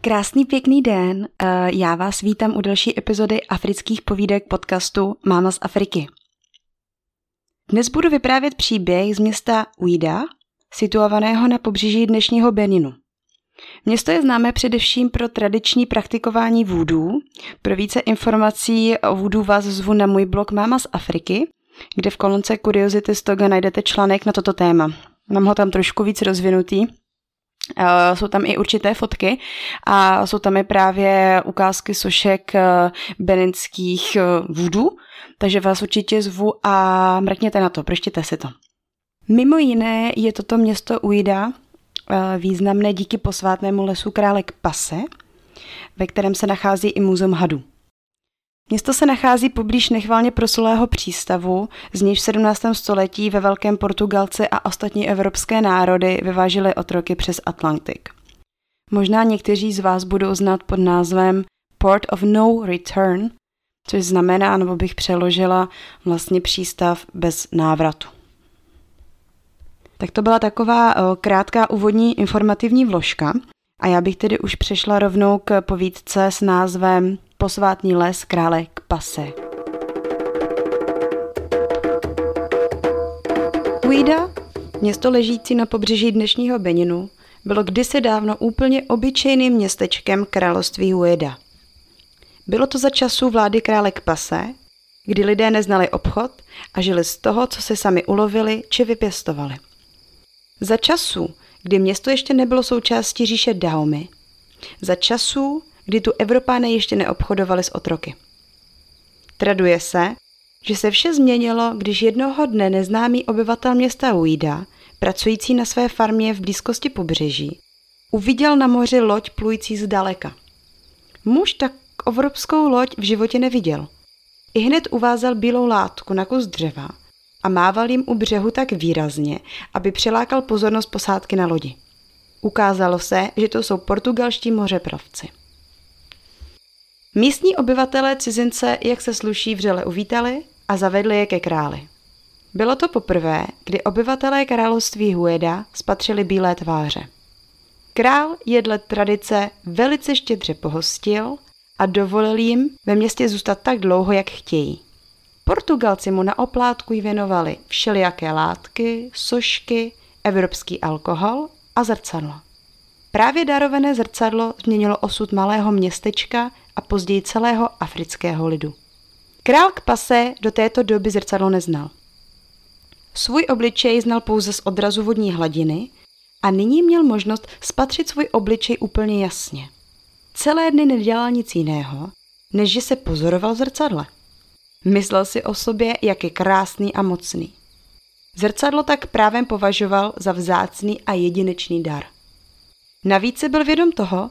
Krásný pěkný den, eh, já vás vítám u další epizody afrických povídek podcastu Máma z Afriky. Dnes budu vyprávět příběh z města Uida, situovaného na pobřeží dnešního Beninu. Město je známé především pro tradiční praktikování vůdů. Pro více informací o vůdu vás zvu na můj blog Máma z Afriky, kde v kolonce Curiosity Stoga najdete článek na toto téma. Mám ho tam trošku víc rozvinutý, Uh, jsou tam i určité fotky a jsou tam i právě ukázky sošek uh, vůdů, takže vás určitě zvu a mrkněte na to, pročtěte si to. Mimo jiné je toto město Uida významné díky posvátnému lesu Králek Pase, ve kterém se nachází i muzeum hadů. Město se nachází poblíž nechvalně proslulého přístavu, z nějž v 17. století ve Velkém Portugalci a ostatní evropské národy vyvážely otroky přes Atlantik. Možná někteří z vás budou znát pod názvem Port of No Return, což znamená, nebo bych přeložila, vlastně přístav bez návratu. Tak to byla taková krátká úvodní informativní vložka a já bych tedy už přešla rovnou k povídce s názvem posvátný les krále Pase. Uida, město ležící na pobřeží dnešního Beninu, bylo kdysi dávno úplně obyčejným městečkem království Ueda. Bylo to za časů vlády krále Pase, kdy lidé neznali obchod a žili z toho, co se sami ulovili či vypěstovali. Za časů, kdy město ještě nebylo součástí říše Daomy, za časů, kdy tu Evropány ještě neobchodovali s otroky. Traduje se, že se vše změnilo, když jednoho dne neznámý obyvatel města Uida, pracující na své farmě v blízkosti pobřeží, uviděl na moři loď plující zdaleka. Muž tak evropskou loď v životě neviděl. I hned uvázal bílou látku na kus dřeva a mával jim u břehu tak výrazně, aby přilákal pozornost posádky na lodi. Ukázalo se, že to jsou portugalští mořepravci. Místní obyvatelé cizince, jak se sluší, vřele uvítali a zavedli je ke králi. Bylo to poprvé, kdy obyvatelé království Hueda spatřili bílé tváře. Král je dle tradice velice štědře pohostil a dovolil jim ve městě zůstat tak dlouho, jak chtějí. Portugalci mu na oplátku věnovali všelijaké látky, sošky, evropský alkohol a zrcadlo. Právě darované zrcadlo změnilo osud malého městečka a později celého afrického lidu. Král Kpase do této doby zrcadlo neznal. Svůj obličej znal pouze z odrazu vodní hladiny a nyní měl možnost spatřit svůj obličej úplně jasně. Celé dny nedělal nic jiného, než že se pozoroval v zrcadle. Myslel si o sobě, jak je krásný a mocný. Zrcadlo tak právem považoval za vzácný a jedinečný dar. Navíc se byl vědom toho,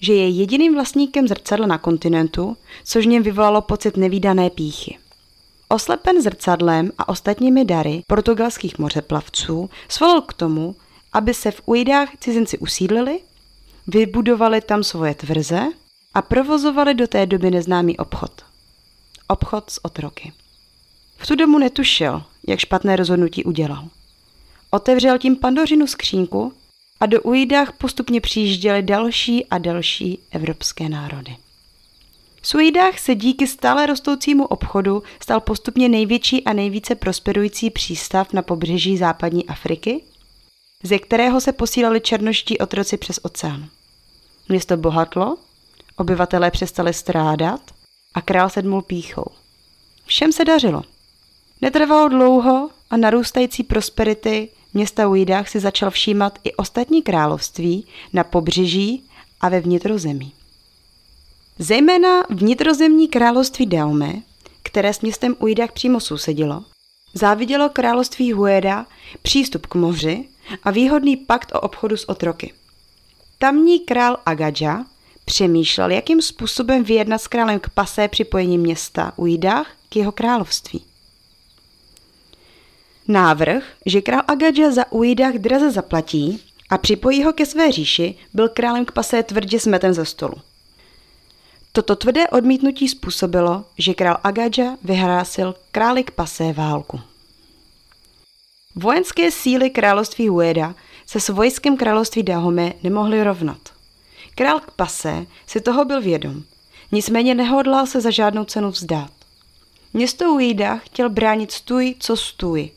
že je jediným vlastníkem zrcadla na kontinentu, což něm vyvolalo pocit nevýdané píchy. Oslepen zrcadlem a ostatními dary portugalských mořeplavců svolil k tomu, aby se v Uidách cizinci usídlili, vybudovali tam svoje tvrze a provozovali do té doby neznámý obchod. Obchod s otroky. V tu domu netušil, jak špatné rozhodnutí udělal. Otevřel tím pandořinu skřínku a do Uidách postupně přijížděly další a další evropské národy. Suidách se díky stále rostoucímu obchodu stal postupně největší a nejvíce prosperující přístav na pobřeží západní Afriky, ze kterého se posílali černoští otroci přes oceán. Město bohatlo, obyvatelé přestali strádat a král sedmul píchou. Všem se dařilo. Netrvalo dlouho a narůstající prosperity města Uidách si začal všímat i ostatní království na pobřeží a ve vnitrozemí. Zejména vnitrozemní království Daume, které s městem Uidách přímo sousedilo, závidělo království Hueda přístup k moři a výhodný pakt o obchodu s otroky. Tamní král Agadža přemýšlel, jakým způsobem vyjednat s králem k pasé připojení města Uidách k jeho království. Návrh, že král Agadža za Uidách draze zaplatí a připojí ho ke své říši, byl králem k pasé tvrdě smeten ze stolu. Toto tvrdé odmítnutí způsobilo, že král Agadža vyhrásil králi k pasé válku. Vojenské síly království Hueda se s vojskem království Dahome nemohly rovnat. Král Kpase si toho byl vědom, nicméně nehodlal se za žádnou cenu vzdát. Město Uida chtěl bránit stůj, co stůj.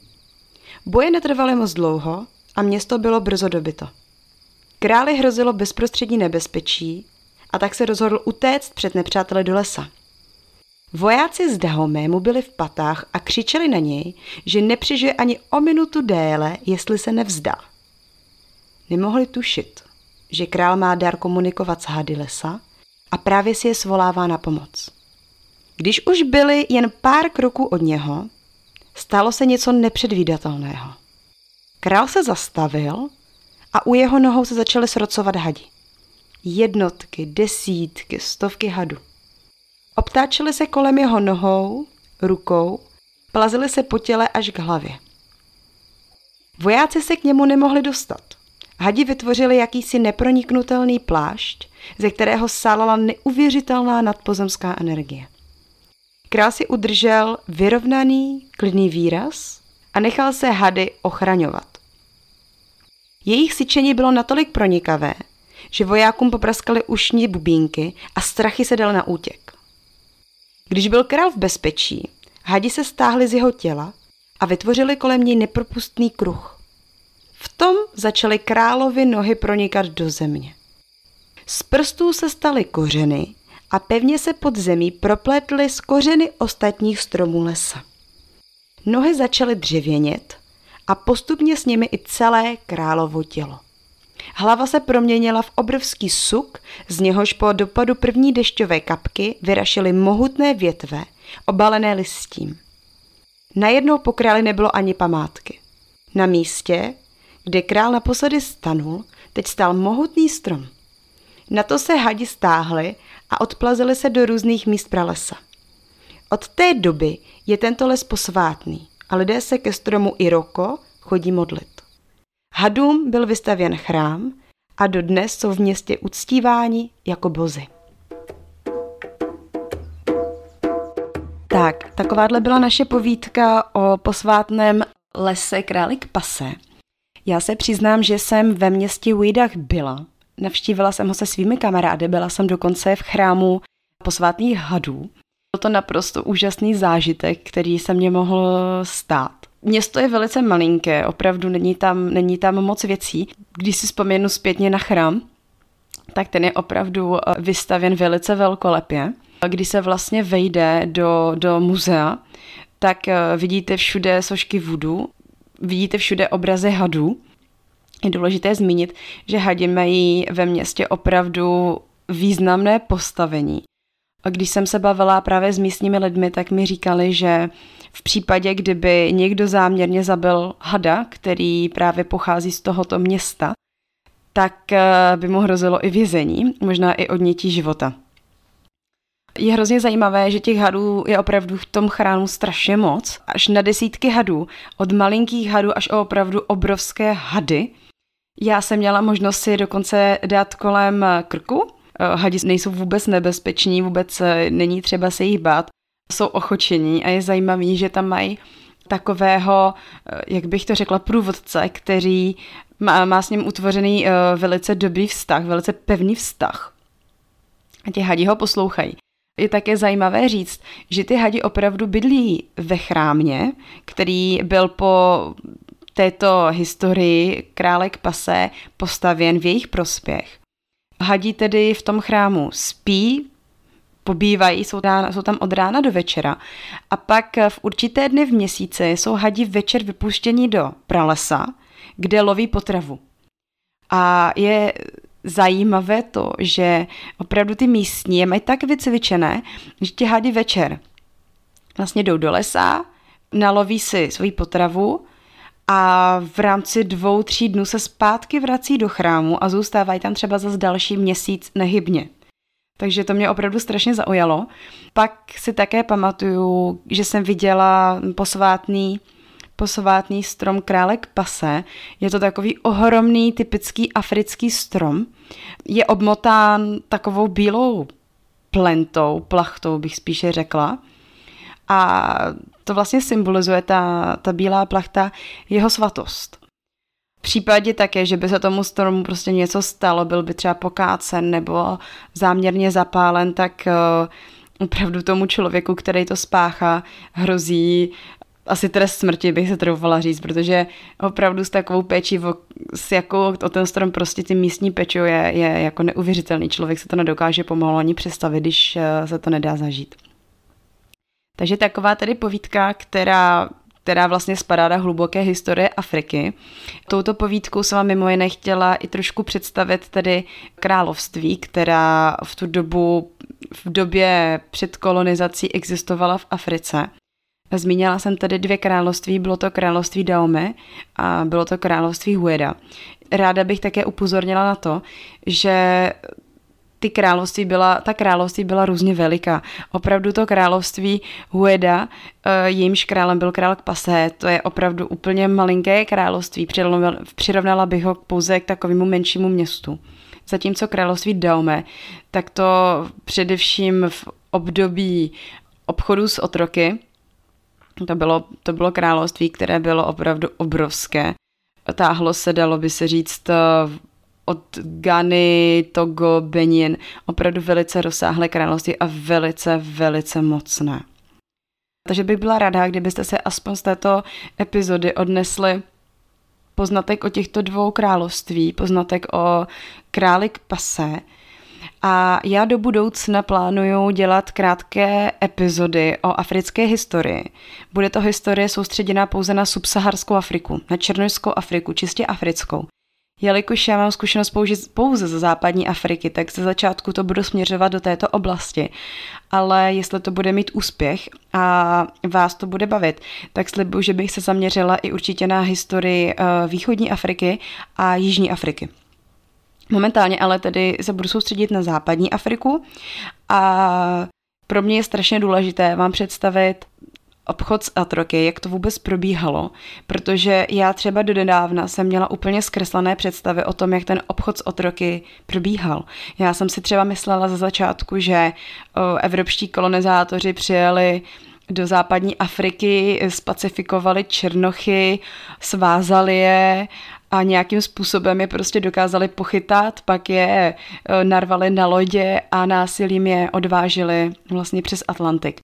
Boje netrvaly moc dlouho a město bylo brzo dobyto. Králi hrozilo bezprostřední nebezpečí a tak se rozhodl utéct před nepřáteli do lesa. Vojáci z Dahomé mu byli v patách a křičeli na něj, že nepřežije ani o minutu déle, jestli se nevzdá. Nemohli tušit, že král má dar komunikovat s hady lesa a právě si je svolává na pomoc. Když už byli jen pár kroků od něho, stalo se něco nepředvídatelného. Král se zastavil a u jeho nohou se začaly srocovat hadi. Jednotky, desítky, stovky hadů. Obtáčely se kolem jeho nohou, rukou, plazily se po těle až k hlavě. Vojáci se k němu nemohli dostat. Hadi vytvořili jakýsi neproniknutelný plášť, ze kterého sálala neuvěřitelná nadpozemská energie. Král si udržel vyrovnaný, klidný výraz a nechal se hady ochraňovat. Jejich syčení bylo natolik pronikavé, že vojákům popraskali ušní bubínky a strachy se dal na útěk. Když byl král v bezpečí, hadi se stáhli z jeho těla a vytvořili kolem něj nepropustný kruh. V tom začaly královi nohy pronikat do země. Z prstů se staly kořeny a pevně se pod zemí propletly z kořeny ostatních stromů lesa. Nohy začaly dřevěnět a postupně s nimi i celé královo tělo. Hlava se proměnila v obrovský suk, z něhož po dopadu první dešťové kapky vyrašily mohutné větve, obalené listím. Najednou po králi nebylo ani památky. Na místě, kde král naposledy stanul, teď stál mohutný strom. Na to se hadi stáhli a odplazili se do různých míst pralesa. Od té doby je tento les posvátný a lidé se ke stromu Iroko chodí modlit. Hadům byl vystavěn chrám a dodnes jsou v městě uctíváni jako bozy. Tak, takováhle byla naše povídka o posvátném lese Králik Pase. Já se přiznám, že jsem ve městě Uidach byla. Navštívila jsem ho se svými kamarády, byla jsem dokonce v chrámu posvátných hadů. Byl to naprosto úžasný zážitek, který se mě mohl stát. Město je velice malinké, opravdu není tam, není tam moc věcí. Když si vzpomenu zpětně na chrám, tak ten je opravdu eh, vystavěn velice velkolepě. Když se vlastně vejde do, do muzea, tak eh, vidíte všude sošky vudu, vidíte všude obrazy hadů. Je důležité zmínit, že hadi mají ve městě opravdu významné postavení. A když jsem se bavila právě s místními lidmi, tak mi říkali, že v případě, kdyby někdo záměrně zabil hada, který právě pochází z tohoto města, tak eh, by mu hrozilo i vězení, možná i odnětí života. Je hrozně zajímavé, že těch hadů je opravdu v tom chrámu strašně moc, až na desítky hadů, od malinkých hadů až o opravdu obrovské hady. Já jsem měla možnost si dokonce dát kolem krku. Eh, hadi nejsou vůbec nebezpeční, vůbec eh, není třeba se jich bát jsou ochočení a je zajímavý, že tam mají takového, eh, jak bych to řekla, průvodce, který má, má s ním utvořený velice dobrý vztah, velice pevný vztah. A ti hadi ho poslouchají. Je také zajímavé říct, že ty hadi opravdu bydlí ve chrámě, který byl po této historii králek Pase postavěn v jejich prospěch. Hadi tedy v tom chrámu spí, pobývají, jsou, rána, jsou tam od rána do večera. A pak v určité dny v měsíci jsou hadi večer vypuštěni do pralesa, kde loví potravu. A je zajímavé to, že opravdu ty místní je mají tak vycvičené, že ti hadi večer vlastně jdou do lesa, naloví si svoji potravu a v rámci dvou, tří dnů se zpátky vrací do chrámu a zůstávají tam třeba zase další měsíc nehybně. Takže to mě opravdu strašně zaujalo. Pak si také pamatuju, že jsem viděla posvátný posvátný strom králek pase. Je to takový ohromný typický africký strom. Je obmotán takovou bílou plentou, plachtou bych spíše řekla. A to vlastně symbolizuje ta, ta bílá plachta jeho svatost. V případě také, že by se tomu stromu prostě něco stalo, byl by třeba pokácen nebo záměrně zapálen, tak uh, opravdu tomu člověku, který to spáchá, hrozí asi trest smrti bych se troufala říct, protože opravdu s takovou péčí, s jakou o ten strom prostě ty místní pečou je, je jako neuvěřitelný. Člověk se to nedokáže pomalu ani představit, když eh, se to nedá zažít. Takže taková tedy povídka, která která vlastně spadá do hluboké historie Afriky. Touto povídkou jsem vám mimo jiné chtěla i trošku představit tedy království, která v tu dobu, v době před kolonizací existovala v Africe. Zmínila jsem tedy dvě království, bylo to království Daome a bylo to království Hueda. Ráda bych také upozornila na to, že ty království byla, ta království byla různě veliká. Opravdu to království Hueda, eh, jejímž králem byl král Kpase, to je opravdu úplně malinké království, přirovnala bych ho pouze k takovému menšímu městu. Zatímco království Daume, tak to především v období obchodu s otroky, to bylo, to bylo království, které bylo opravdu obrovské. Táhlo se, dalo by se říct, od Gany, Togo, Benin, opravdu velice rozsáhlé království a velice, velice mocné. Takže bych byla ráda, kdybyste se aspoň z této epizody odnesli poznatek o těchto dvou království, poznatek o králi Pase, a já do budoucna plánuju dělat krátké epizody o africké historii. Bude to historie soustředěná pouze na subsaharskou Afriku, na Černožskou Afriku, čistě africkou. Jelikož já mám zkušenost použít pouze ze západní Afriky, tak ze začátku to budu směřovat do této oblasti. Ale jestli to bude mít úspěch a vás to bude bavit, tak slibuju, že bych se zaměřila i určitě na historii eh, východní Afriky a jižní Afriky. Momentálně ale tedy se budu soustředit na západní Afriku a pro mě je strašně důležité vám představit obchod s atroky, jak to vůbec probíhalo, protože já třeba do nedávna jsem měla úplně zkreslené představy o tom, jak ten obchod s otroky probíhal. Já jsem si třeba myslela za začátku, že evropští kolonizátoři přijeli do západní Afriky, spacifikovali černochy, svázali je a nějakým způsobem je prostě dokázali pochytat, pak je narvali na lodě a násilím je odvážili vlastně přes Atlantik.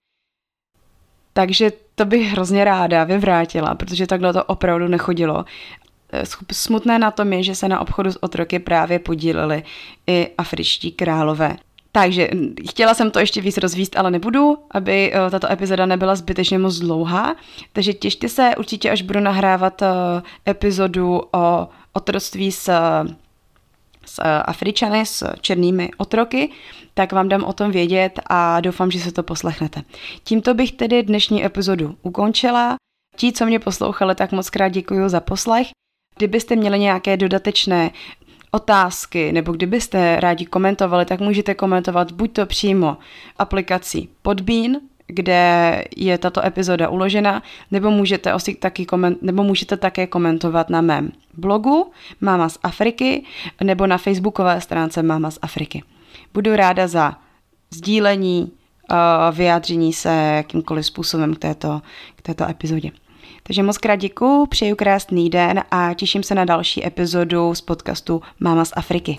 Takže to bych hrozně ráda vyvrátila, protože takhle to opravdu nechodilo. E, smutné na tom je, že se na obchodu s otroky právě podíleli i afričtí králové. Takže chtěla jsem to ještě víc rozvíst, ale nebudu, aby uh, tato epizoda nebyla zbytečně moc dlouhá. Takže těšte se určitě, až budu nahrávat uh, epizodu o otroctví s, s Afričany, s černými otroky, tak vám dám o tom vědět a doufám, že se to poslechnete. Tímto bych tedy dnešní epizodu ukončila. Ti, co mě poslouchali, tak moc krát děkuji za poslech. Kdybyste měli nějaké dodatečné otázky, nebo kdybyste rádi komentovali, tak můžete komentovat buď to přímo aplikací Podbean, kde je tato epizoda uložena, nebo můžete, osi taky koment, nebo můžete také komentovat na mém blogu Máma z Afriky nebo na facebookové stránce Máma z Afriky. Budu ráda za sdílení, vyjádření se jakýmkoliv způsobem k této, k této epizodě. Takže moc krát děkuju, přeju krásný den a těším se na další epizodu z podcastu Máma z Afriky.